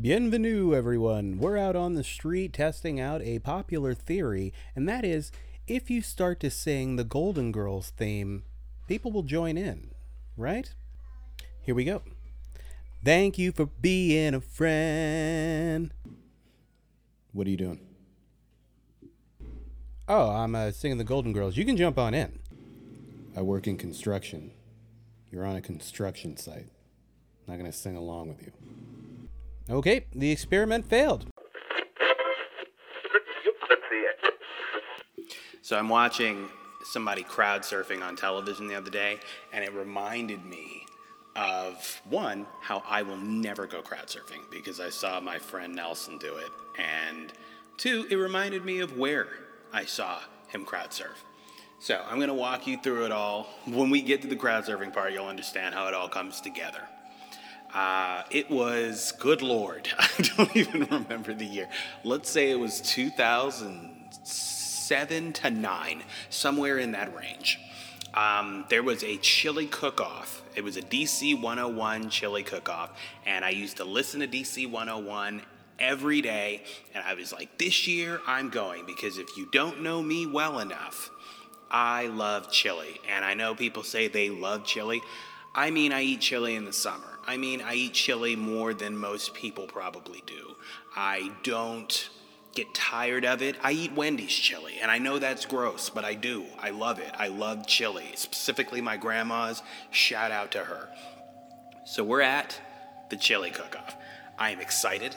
Bienvenue, everyone. We're out on the street testing out a popular theory, and that is if you start to sing the Golden Girls theme, people will join in, right? Here we go. Thank you for being a friend. What are you doing? Oh, I'm uh, singing the Golden Girls. You can jump on in. I work in construction. You're on a construction site. Not going to sing along with you. Okay, the experiment failed. So I'm watching somebody crowd surfing on television the other day, and it reminded me of one, how I will never go crowd surfing because I saw my friend Nelson do it, and two, it reminded me of where I saw him crowd surf. So I'm gonna walk you through it all. When we get to the crowd surfing part, you'll understand how it all comes together. Uh, it was, good lord, I don't even remember the year. Let's say it was 2007 to 9, somewhere in that range. Um, there was a chili cook off. It was a DC 101 chili cook off. And I used to listen to DC 101 every day. And I was like, this year I'm going because if you don't know me well enough, I love chili. And I know people say they love chili. I mean, I eat chili in the summer. I mean, I eat chili more than most people probably do. I don't get tired of it. I eat Wendy's chili, and I know that's gross, but I do. I love it. I love chili, specifically my grandma's. Shout out to her. So we're at the chili cook off. I am excited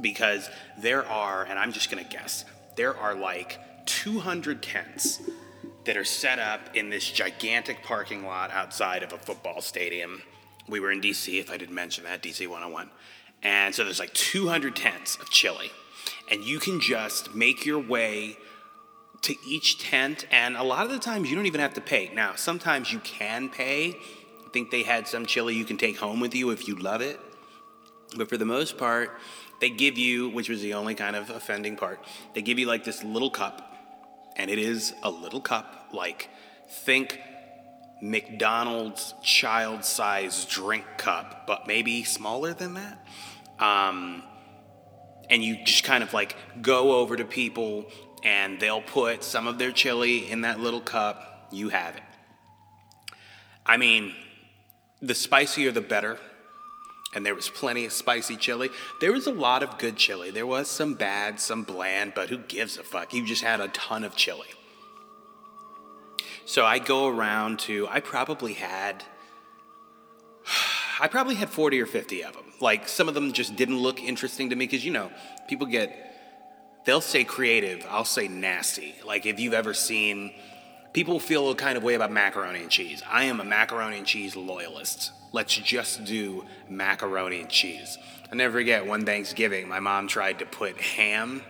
because there are, and I'm just gonna guess, there are like 200 tents that are set up in this gigantic parking lot outside of a football stadium we were in DC, if I didn't mention that, DC 101. And so there's like 200 tents of chili. And you can just make your way to each tent. And a lot of the times you don't even have to pay. Now, sometimes you can pay. I think they had some chili you can take home with you if you love it. But for the most part, they give you, which was the only kind of offending part, they give you like this little cup. And it is a little cup, like think McDonald's child size drink cup, but maybe smaller than that. Um, and you just kind of like go over to people and they'll put some of their chili in that little cup. You have it. I mean, the spicier the better. And there was plenty of spicy chili. There was a lot of good chili. There was some bad, some bland, but who gives a fuck? You just had a ton of chili. So I go around to, I probably had, I probably had 40 or 50 of them. Like some of them just didn't look interesting to me because, you know, people get, they'll say creative, I'll say nasty. Like if you've ever seen, people feel a kind of way about macaroni and cheese. I am a macaroni and cheese loyalist. Let's just do macaroni and cheese. I never forget one Thanksgiving, my mom tried to put ham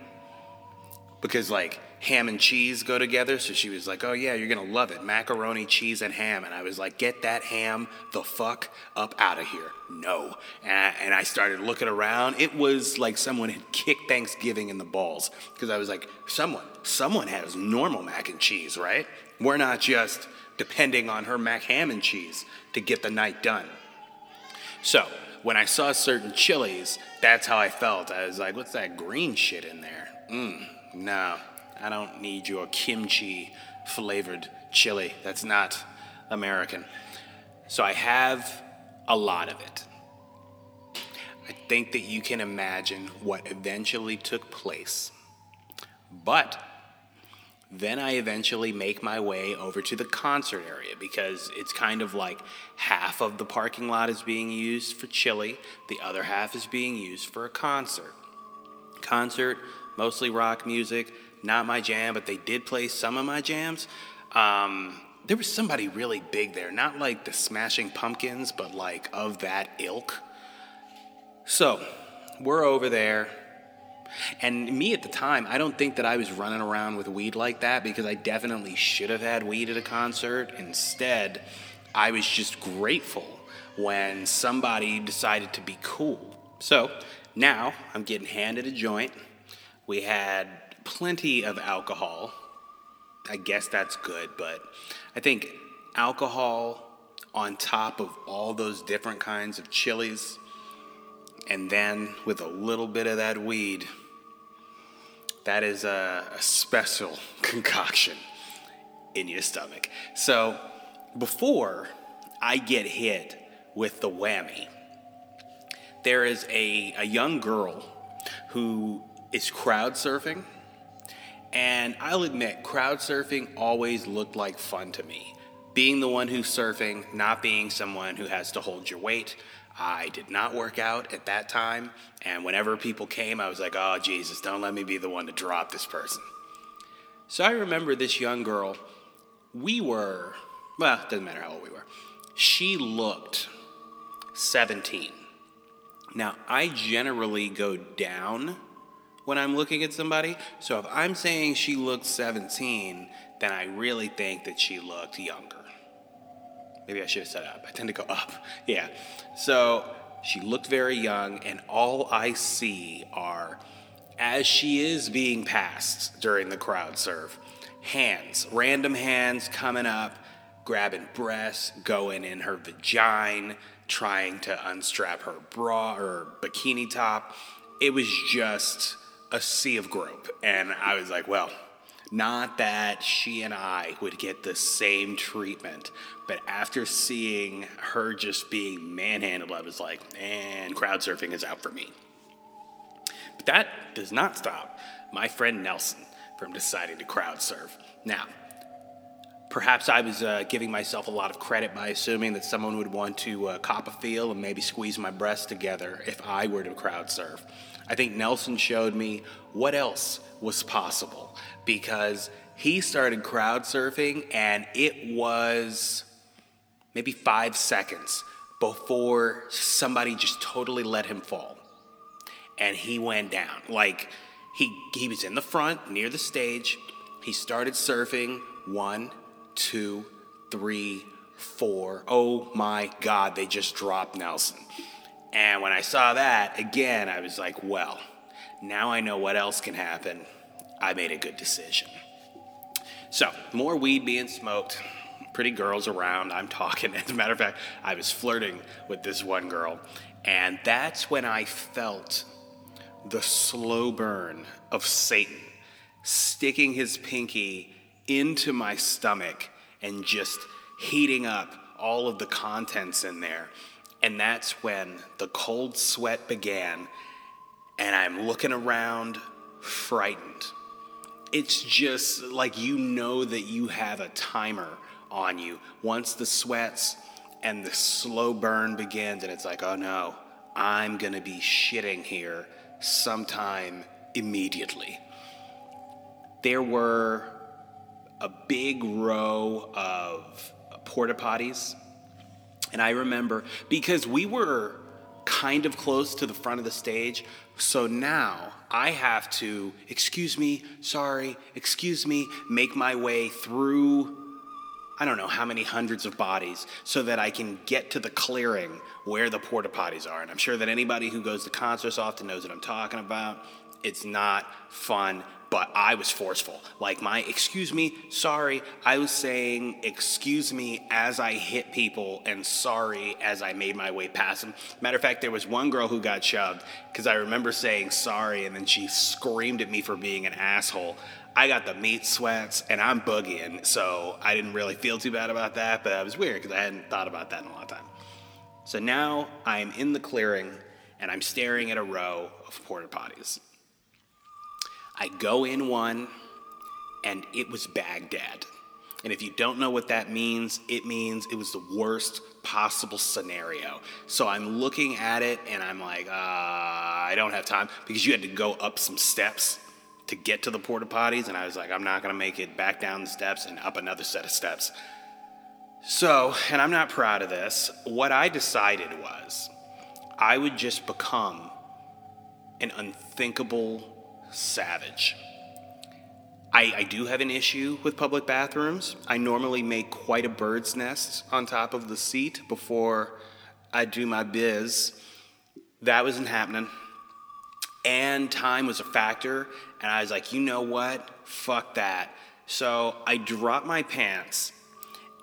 because, like, ham and cheese go together. So she was like, Oh, yeah, you're going to love it. Macaroni, cheese, and ham. And I was like, Get that ham the fuck up out of here. No. And I, started looking around. It was like someone had kicked Thanksgiving in the balls because I was like, Someone, someone has normal mac and cheese, right? We're not just depending on her mac ham and cheese to get the night done. So, when I saw certain chilies, that's how I felt. I was like, what's that green shit in there? Mmm, no, I don't need your kimchi flavored chili. That's not American. So I have a lot of it. I think that you can imagine what eventually took place. But then I eventually make my way over to the concert area because it's kind of like half of the parking lot is being used for chili, the other half is being used for a concert. Concert, mostly rock music, not my jam, but they did play some of my jams. Um, there was somebody really big there, not like the Smashing Pumpkins, but like of that ilk. So we're over there. And me at the time, I don't think that I was running around with weed like that because I definitely should have had weed at a concert. Instead, I was just grateful when somebody decided to be cool. So now I'm getting handed a joint. We had plenty of alcohol. I guess that's good, but I think alcohol on top of all those different kinds of chilies and then with a little bit of that weed, that is a, a special concoction in your stomach. So before I get hit with the whammy, there is a, a young girl who is crowd surfing. And I'll admit, crowd surfing always looked like fun to me. Being the one who's surfing, not being someone who has to hold your weight. I did not work out at that time. And whenever people came, I was like, oh, Jesus, don't let me be the one to drop this person. So I remember this young girl. We were, well, it doesn't matter how old we were. She looked 17. Now, I generally go down when I'm looking at somebody. So if I'm saying she looked 17, then I really think that she looked younger. Maybe I should have said up. I tend to go up. Yeah. So she looked very young, and all I see are, as she is being passed during the crowd surf, hands, random hands coming up, grabbing breasts, going in her vagina, trying to unstrap her bra or bikini top. It was just a sea of grope. And I was like, well, not that she and I would get the same treatment, but after seeing her just being manhandled, I was like, and crowd surfing is out for me. But that does not stop my friend Nelson from deciding to crowd surf. Now, perhaps I was uh, giving myself a lot of credit by assuming that someone would want to uh, cop a feel and maybe squeeze my breasts together if I were to crowd surf. I think Nelson showed me what else was possible because he started crowd surfing and it was maybe five seconds before somebody just totally let him fall. And he went down. Like he, he was in the front near the stage. He started surfing one, two, three, four. Oh my God, they just dropped Nelson. And when I saw that, again, I was like, well, now I know what else can happen. I made a good decision. So, more weed being smoked, pretty girls around. I'm talking. As a matter of fact, I was flirting with this one girl. And that's when I felt the slow burn of Satan sticking his pinky into my stomach and just heating up all of the contents in there. And that's when the cold sweat began, and I'm looking around frightened. It's just like you know that you have a timer on you. Once the sweats and the slow burn begins, and it's like, oh no, I'm gonna be shitting here sometime immediately. There were a big row of porta potties and I remember because we were kind of close to the front of the stage, so now I have to, excuse me, sorry, excuse me, make my way through I don't know how many hundreds of bodies so that I can get to the clearing where the porta potties are. And I'm sure that anybody who goes to concerts often knows what I'm talking about. It's not fun but I was forceful. Like my excuse me, sorry, I was saying excuse me as I hit people and sorry as I made my way past them. Matter of fact, there was one girl who got shoved because I remember saying sorry and then she screamed at me for being an asshole. I got the meat sweats and I'm boogieing, so I didn't really feel too bad about that, but it was weird because I hadn't thought about that in a long time. So now I'm in the clearing and I'm staring at a row of porta potties. I go in one, and it was Baghdad. And if you don't know what that means, it means it was the worst possible scenario. So I'm looking at it and I'm like, uh, I don't have time because you had to go up some steps to get to the porta potties. And I was like, I'm not going to make it back down the steps and up another set of steps. So, and I'm not proud of this, what I decided was I would just become an unthinkable savage. I, I, do have an issue with public bathrooms. I normally make quite a bird's nest on top of the seat before I do my biz. That wasn't happening. And time was a factor. And I was like, you know what? Fuck that. So I dropped my pants.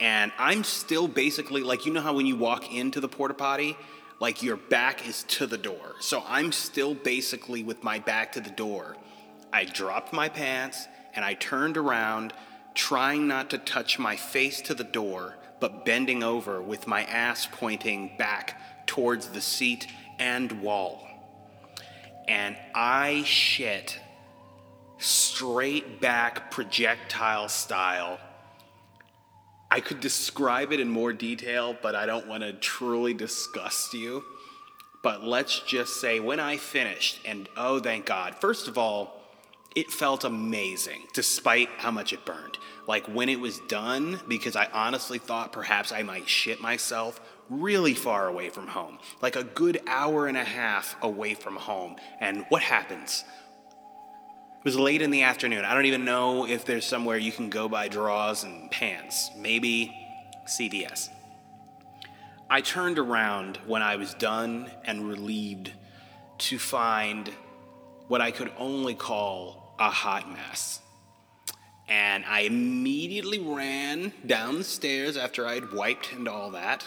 And I'm still basically like, you know how when you walk into the porta potty, Like your back is to the door. So I'm still basically with my back to the door. I dropped my pants and I turned around, trying not to touch my face to the door, but bending over with my ass pointing back towards the seat and wall. And I shit straight back projectile style. I could describe it in more detail, but I don't want to truly disgust you. But let's just say when I finished, and oh, thank God, first of all, it felt amazing despite how much it burned. Like when it was done, because I honestly thought perhaps I might shit myself really far away from home, like a good hour and a half away from home. And what happens? It was late in the afternoon. I don't even know if there's somewhere you can go buy drawers and pants. Maybe CVS. I turned around when I was done and relieved to find what I could only call a hot mess. And I immediately ran down the stairs after I'd wiped and all that.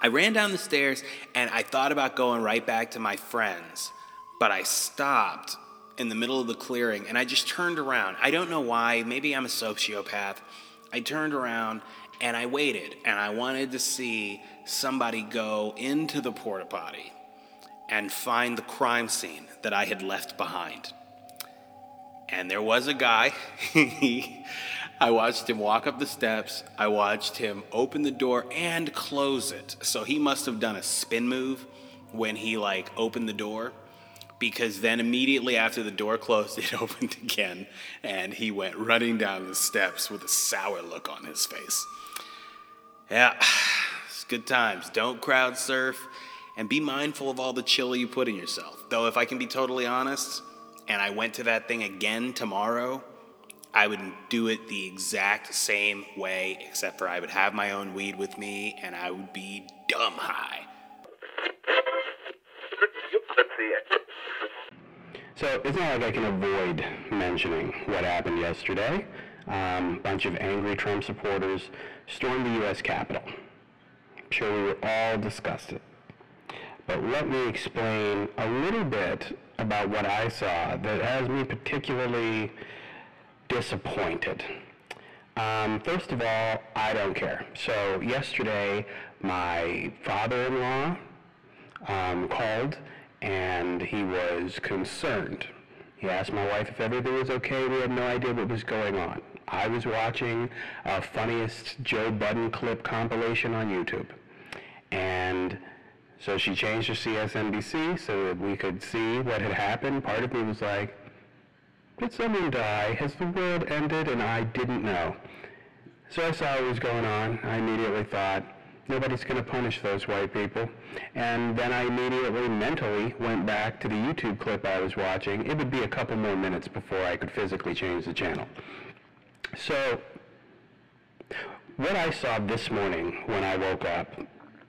I ran down the stairs and I thought about going right back to my friends, but I stopped in the middle of the clearing and I just turned around. I don't know why, maybe I'm a sociopath. I turned around and I waited and I wanted to see somebody go into the porta potty and find the crime scene that I had left behind. And there was a guy. I watched him walk up the steps. I watched him open the door and close it. So he must have done a spin move when he like opened the door because then immediately after the door closed it opened again and he went running down the steps with a sour look on his face. Yeah, it's good times. Don't crowd surf and be mindful of all the chili you put in yourself. Though if I can be totally honest, and I went to that thing again tomorrow, I would do it the exact same way, except for I would have my own weed with me and I would be dumb high. So it's not like I can avoid mentioning what happened yesterday. A um, bunch of angry Trump supporters stormed the U.S. Capitol. I'm sure we were all disgusted. But let me explain a little bit about what I saw that has me particularly disappointed. Um, first of all, I don't care. So yesterday, my father-in-law um, called and he was concerned. He asked my wife if everything was okay. We had no idea what was going on. I was watching a funniest Joe Budden clip compilation on YouTube. And so she changed to MSNBC so that we could see what had happened. Part of me was like, did someone die? Has the world ended? And I didn't know. So I saw what was going on. I immediately thought, nobody's going to punish those white people. And then I immediately mentally went back to the YouTube clip I was watching. It would be a couple more minutes before I could physically change the channel. So what I saw this morning when I woke up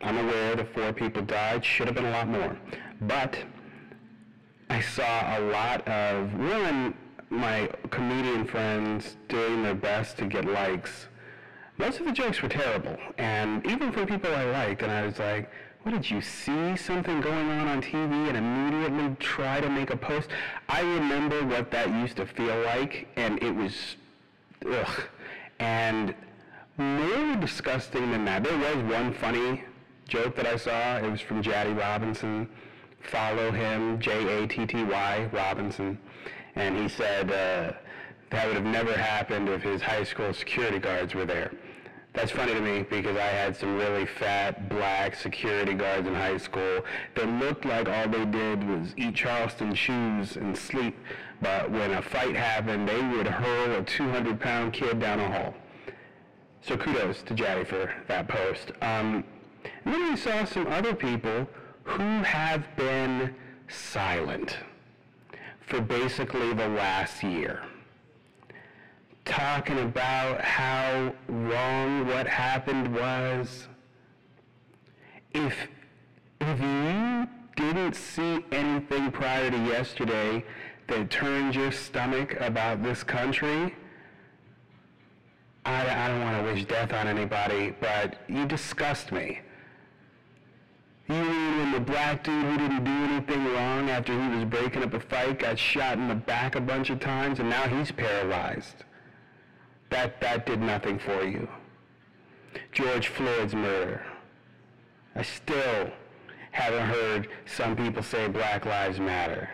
I'm aware the four people died. Should have been a lot more. But I saw a lot of, one, my comedian friends doing their best to get likes. Most of the jokes were terrible. And even from people I liked, and I was like, what did you see something going on on TV and immediately try to make a post? I remember what that used to feel like, and it was, ugh. And more disgusting than that, there was one funny joke that I saw. It was from Jatty Robinson. Follow him, J A T T Y Robinson. And he said uh, that would have never happened if his high school security guards were there. That's funny to me because I had some really fat black security guards in high school that looked like all they did was eat Charleston Chews and sleep. But when a fight happened, they would hurl a 200 pound kid down a hall. So kudos to Jatty for that post. Um, and then we saw some other people who have been silent for basically the last year. Talking about how wrong what happened was. If, if you didn't see anything prior to yesterday that turned your stomach about this country, I, I don't want to wish death on anybody, but you disgust me. You mean the black dude who didn't do anything wrong after he was breaking up a fight, got shot in the back a bunch of times, and now he's paralyzed. That, that did nothing for you. George Floyd's murder. I still haven't heard some people say Black Lives Matter.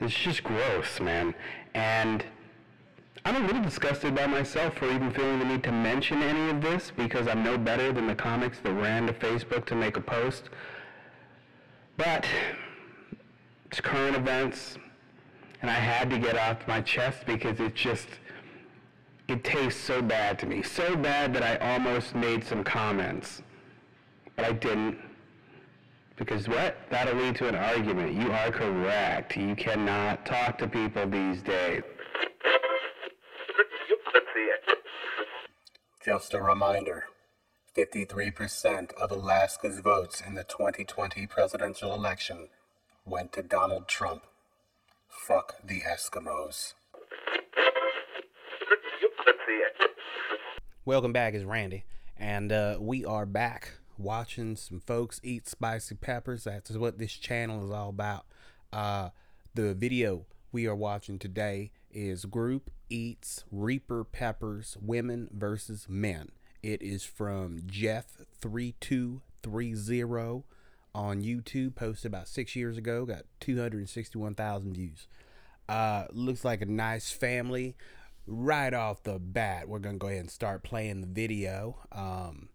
It's just gross, man. And I'm a little disgusted by myself for even feeling the need to mention any of this because I'm no better than the comics that ran to Facebook to make a post. But it's current events, and I had to get off my chest because it just, it tastes so bad to me. So bad that I almost made some comments. But I didn't. Because what? That'll lead to an argument. You are correct. You cannot talk to people these days. Just a reminder 53% of Alaska's votes in the 2020 presidential election went to Donald Trump. Fuck the Eskimos. Welcome back, it's Randy, and uh, we are back watching some folks eat spicy peppers. That's what this channel is all about. Uh, the video we are watching today is Group Eats Reaper Peppers Women versus Men. It is from Jeff3230 on YouTube, posted about six years ago, got 261,000 views. Uh, looks like a nice family. Right off the bat, we're to go ahead and start playing the video. Um,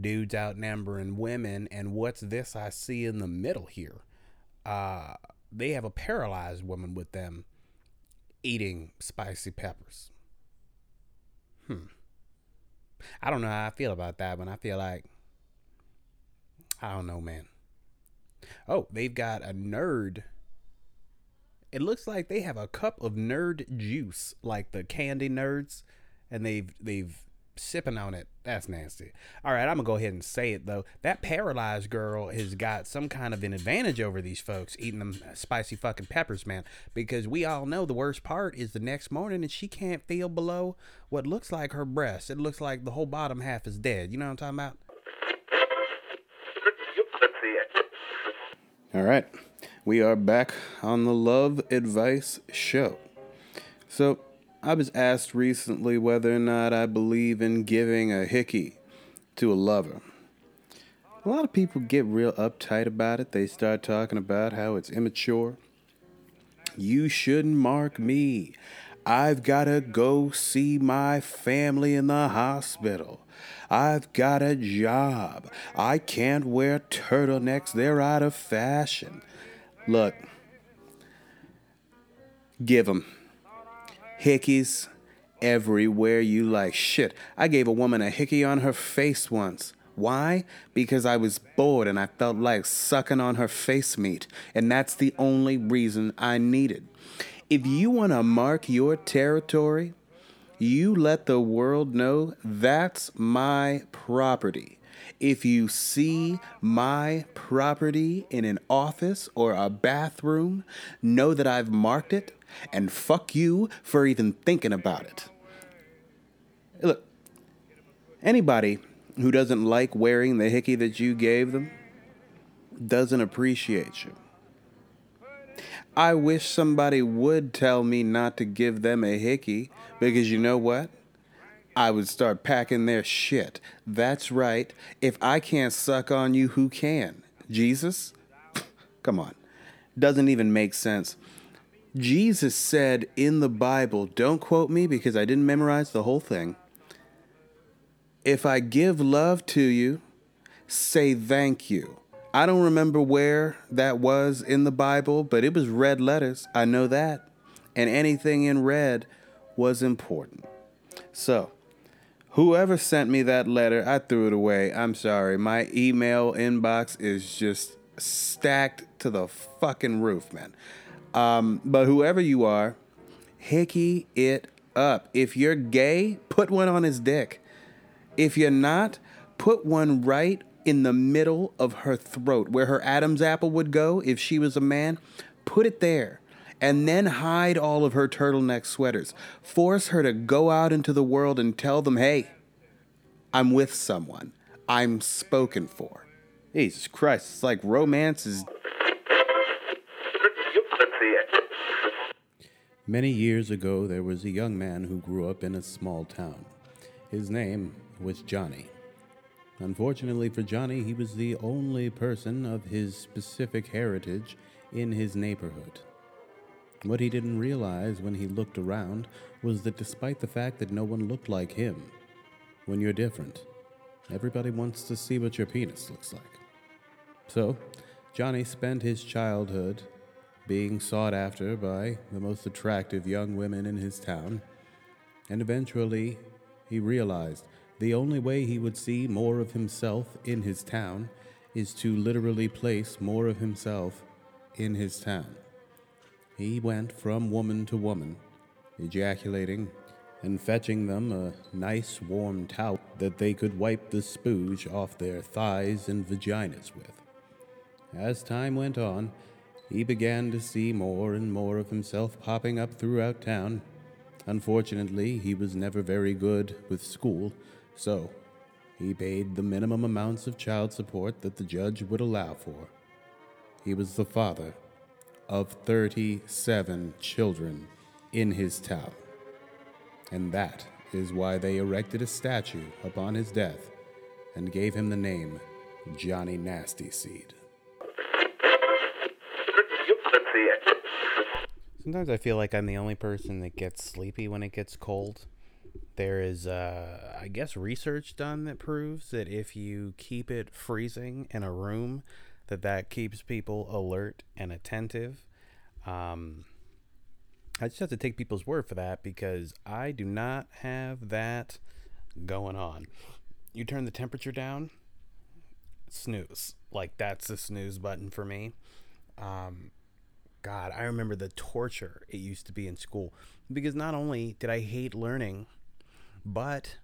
dudes outnumbering women. And what's this I see in the middle here? Uh, they have a paralyzed woman with them eating spicy peppers. Hmm. I don't know how I feel about that but I feel like, I don't know, man. Oh, they've got a nerd. It looks like they have a cup of nerd juice, like the candy nerds, and they've they've sipping on it. That's nasty. All right, I'm gonna go ahead and say it though. That paralyzed girl has got some kind of an advantage over these folks eating them spicy fucking peppers, man. Because we all know the worst part is the next morning and she can't feel below what looks like her breast. It looks like the whole bottom half is dead. You know what I'm talking about? All right, we are back on the Love Advice Show. So I was asked recently whether or not I believe in giving a hickey to a lover. A lot of people get real uptight about it. They start talking about how it's immature. You shouldn't mark me. I've got to go see my family in the hospital. I've got a job. I can't wear turtlenecks. They're out of fashion. Look, give them hickeys everywhere you like. Shit, I gave a woman a hickey on her face once. Why? Because I was bored and I felt like sucking on her face meat, and that's the only reason I needed. If you want to mark your territory, you let the world know that's my property. If you see my property in an office or a bathroom, know that I've marked it and fuck you for even thinking about it. Look, anybody who doesn't like wearing the hickey that you gave them doesn't appreciate you. I wish somebody would tell me not to give them a hickey because you know what? I would start packing their shit. That's right. If I can't suck on you, who can? Jesus? Come on. Doesn't even make sense. Jesus said in the Bible, don't quote me because I didn't memorize the whole thing. If I give love to you, say thank you. I don't remember where that was in the Bible, but it was red letters. I know that. And anything in red was important. So, whoever sent me that letter, I threw it away. I'm sorry. My email inbox is just stacked to the fucking roof, man. Um, but whoever you are, hickey it up. If you're gay, put one on his dick. If you're not, put one right in the middle of her throat, where her Adam's apple would go if she was a man. Put it there. And then hide all of her turtleneck sweaters. Force her to go out into the world and tell them, hey, I'm with someone. I'm spoken for. Jesus Christ, it's like romance is. Many years ago, there was a young man who grew up in a small town. His name was Johnny. Unfortunately for Johnny, he was the only person of his specific heritage in his neighborhood. What he didn't realize when he looked around was that despite the fact that no one looked like him, when you're different, everybody wants to see what your penis looks like. So, Johnny spent his childhood being sought after by the most attractive young women in his town, and eventually he realized the only way he would see more of himself in his town is to literally place more of himself in his town. He went from woman to woman, ejaculating and fetching them a nice warm towel that they could wipe the spooge off their thighs and vaginas with. As time went on, he began to see more and more of himself popping up throughout town. Unfortunately, he was never very good with school, so he paid the minimum amounts of child support that the judge would allow for. He was the father of 37 children in his town. And that is why they erected a statue upon his death and gave him the name Johnny Nasty Seed. Sometimes I feel like I'm the only person that gets sleepy when it gets cold. There is, uh, I guess, research done that proves that if you keep it freezing in a room, that that keeps people alert and attentive. Um, I just have to take people's word for that because I do not have that going on. You turn the temperature down, snooze. Like that's the snooze button for me. Um, God, I remember the torture it used to be in school because not only did I hate learning, but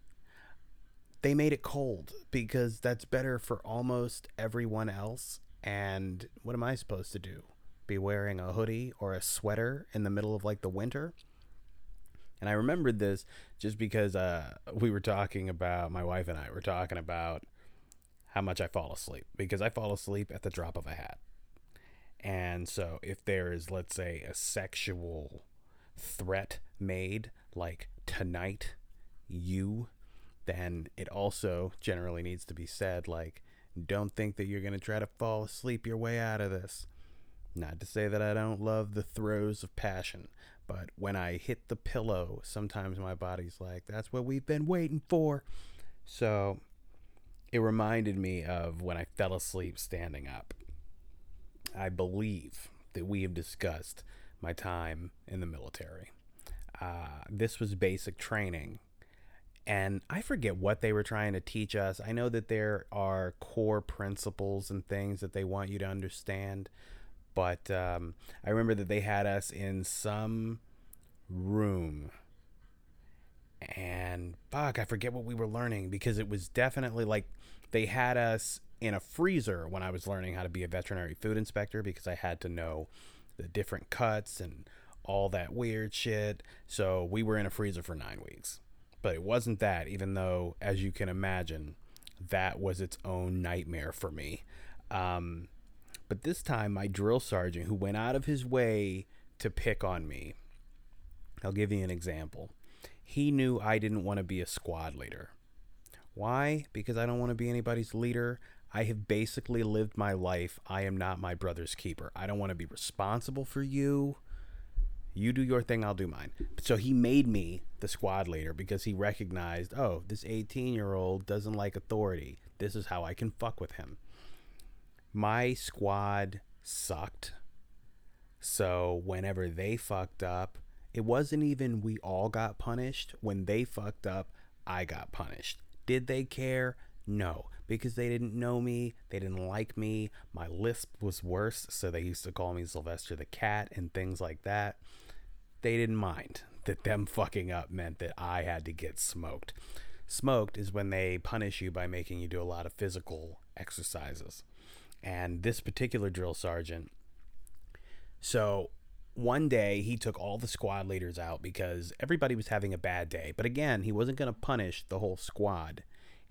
they made it cold because that's better for almost everyone else. And what am I supposed to do? Be wearing a hoodie or a sweater in the middle of like the winter? And I remembered this just because uh, we were talking about, my wife and I were talking about how much I fall asleep because I fall asleep at the drop of a hat. And so if there is, let's say, a sexual threat made, like tonight, you, then it also generally needs to be said, like, don't think that you're going to try to fall asleep your way out of this. Not to say that I don't love the throes of passion, but when I hit the pillow, sometimes my body's like, that's what we've been waiting for. So it reminded me of when I fell asleep standing up. I believe that we have discussed my time in the military. Uh, this was basic training. And I forget what they were trying to teach us. I know that there are core principles and things that they want you to understand. But um, I remember that they had us in some room. And fuck, I forget what we were learning because it was definitely like they had us in a freezer when I was learning how to be a veterinary food inspector because I had to know the different cuts and all that weird shit. So we were in a freezer for nine weeks. But it wasn't that, even though, as you can imagine, that was its own nightmare for me. Um, but this time, my drill sergeant, who went out of his way to pick on me, I'll give you an example. He knew I didn't want to be a squad leader. Why? Because I don't want to be anybody's leader. I have basically lived my life. I am not my brother's keeper. I don't want to be responsible for you. You do your thing, I'll do mine. So he made me the squad leader because he recognized, oh, this 18 year old doesn't like authority. This is how I can fuck with him. My squad sucked. So whenever they fucked up, it wasn't even we all got punished. When they fucked up, I got punished. Did they care? No, because they didn't know me, they didn't like me. My lisp was worse, so they used to call me Sylvester the Cat and things like that. They didn't mind that them fucking up meant that I had to get smoked. Smoked is when they punish you by making you do a lot of physical exercises. And this particular drill sergeant, so one day he took all the squad leaders out because everybody was having a bad day. But again, he wasn't going to punish the whole squad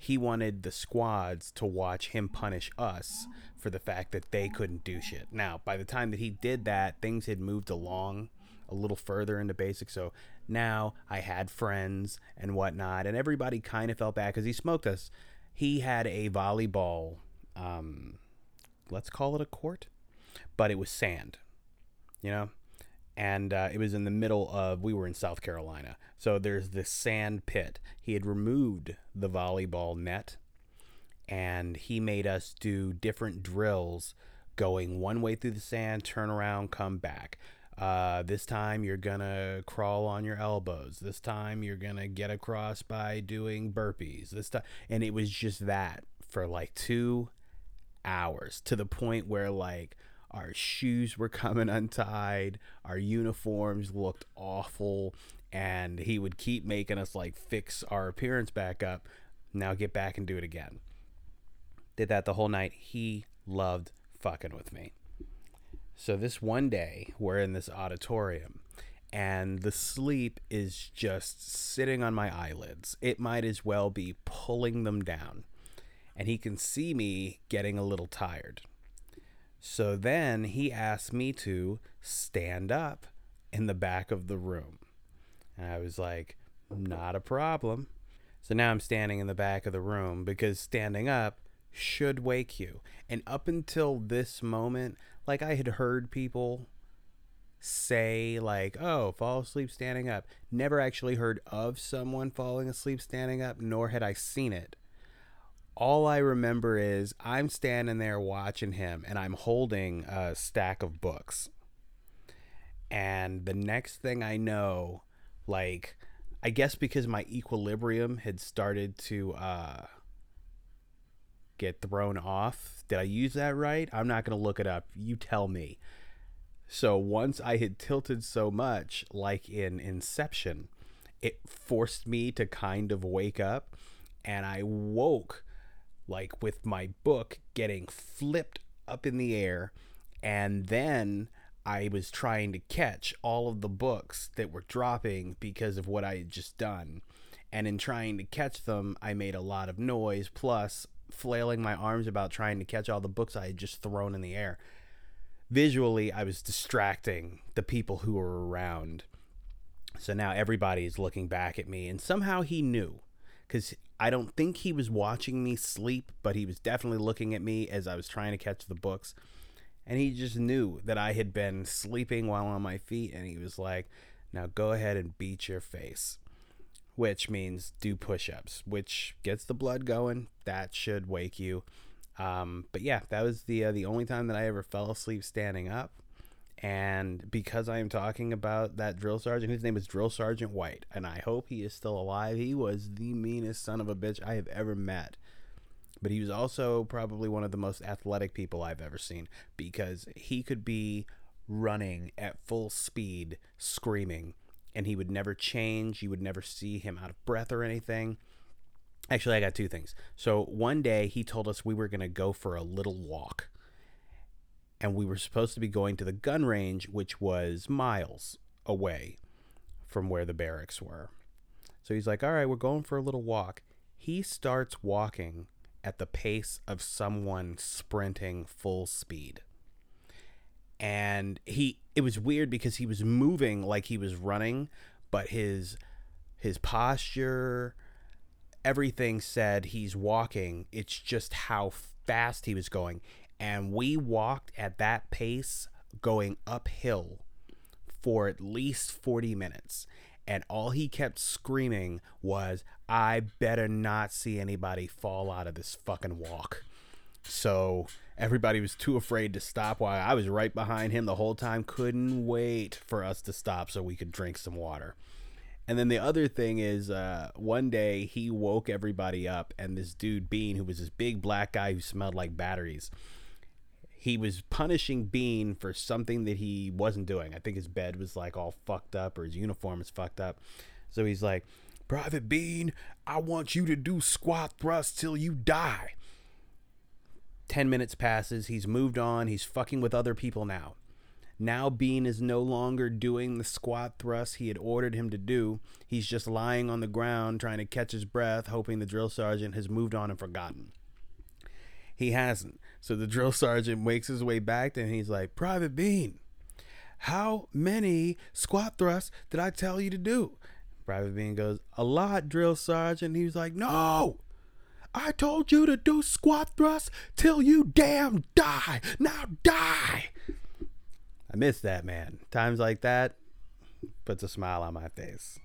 he wanted the squads to watch him punish us for the fact that they couldn't do shit. Now, by the time that he did that, things had moved along a little further into basic. So now I had friends and whatnot, and everybody kind of felt bad because he smoked us. He had a volleyball, um, let's call it a court, but it was sand, you know? And uh, it was in the middle of, we were in South Carolina. So there's this sand pit. He had removed the volleyball net and he made us do different drills going one way through the sand, turn around, come back. Uh, this time you're gonna crawl on your elbows. This time you're gonna get across by doing burpees. This time, and it was just that for like two hours to the point where like our shoes were coming untied, our uniforms looked awful, and he would keep making us like fix our appearance back up. Now get back and do it again. Did that the whole night. He loved fucking with me. So this one day, we're in this auditorium and the sleep is just sitting on my eyelids. It might as well be pulling them down. And he can see me getting a little tired. So then he asked me to stand up in the back of the room. And I was like, not a problem. So now I'm standing in the back of the room because standing up should wake you. And up until this moment, like I had heard people say like, "Oh, fall asleep standing up." Never actually heard of someone falling asleep standing up, nor had I seen it. All I remember is I'm standing there watching him and I'm holding a stack of books. And the next thing I know, like I guess because my equilibrium had started to uh get thrown off. Did I use that right? I'm not going to look it up. You tell me. So once I had tilted so much, like in Inception, it forced me to kind of wake up. And I woke, like with my book getting flipped up in the air. And then I was trying to catch all of the books that were dropping because of what I had just done. And in trying to catch them, I made a lot of noise. Plus, flailing my arms about trying to catch all the books I had just thrown in the air. Visually, I was distracting the people who were around. So now everybody is looking back at me, and somehow he knew. Because I don't think he was watching me sleep, but he was definitely looking at me as I was trying to catch the books. And he just knew that I had been sleeping while on my feet, and he was like, Now go ahead and beat your face which means do push ups, which gets the blood going. That should wake you. Um, but yeah, that was the uh, the only time that I ever fell asleep standing up. And because I am talking about that drill sergeant, his name is Drill Sergeant White, and I hope he is still alive. He was the meanest son of a bitch I have ever met. But he was also probably one of the most athletic people I've ever seen because he could be running at full speed, screaming, and he would never change. You would never see him out of breath or anything. Actually, I got two things. So one day he told us we were going to go for a little walk. And we were supposed to be going to the gun range, which was miles away from where the barracks were. So he's like, All right, we're going for a little walk. He starts walking at the pace of someone sprinting full speed and he it was weird because he was moving like he was running but his his posture everything said he's walking. It's just how fast he was going. And we walked at that pace going uphill for at least 40 minutes. And all he kept screaming was i better not see anybody fall out of this fucking walk. So everybody was too afraid to stop while I was right behind him the whole time. Couldn't wait for us to stop so we could drink some water. And then the other thing is, uh, one day he woke everybody up, and this dude Bean, who was this big black guy who smelled like batteries, he was punishing Bean for something that he wasn't doing. I think his bed was like all fucked up, or his uniform was fucked up. So he's like, "Private Bean, I want you to do squat thrusts till you die." 10 minutes passes. He's moved on. He's fucking with other people now. Now Bean is no longer doing the squat thrust he had ordered him to do. He's just lying on the ground trying to catch his breath, hoping the drill sergeant has moved on and forgotten. He hasn't. So the drill sergeant wakes his way back and he's like, Private Bean, how many squat thrusts did I tell you to do? Private Bean goes, A lot, drill sergeant. He was like, No! I told you to do squat thrusts till you damn die. Now die. I miss that man. Times like that puts a smile on my face.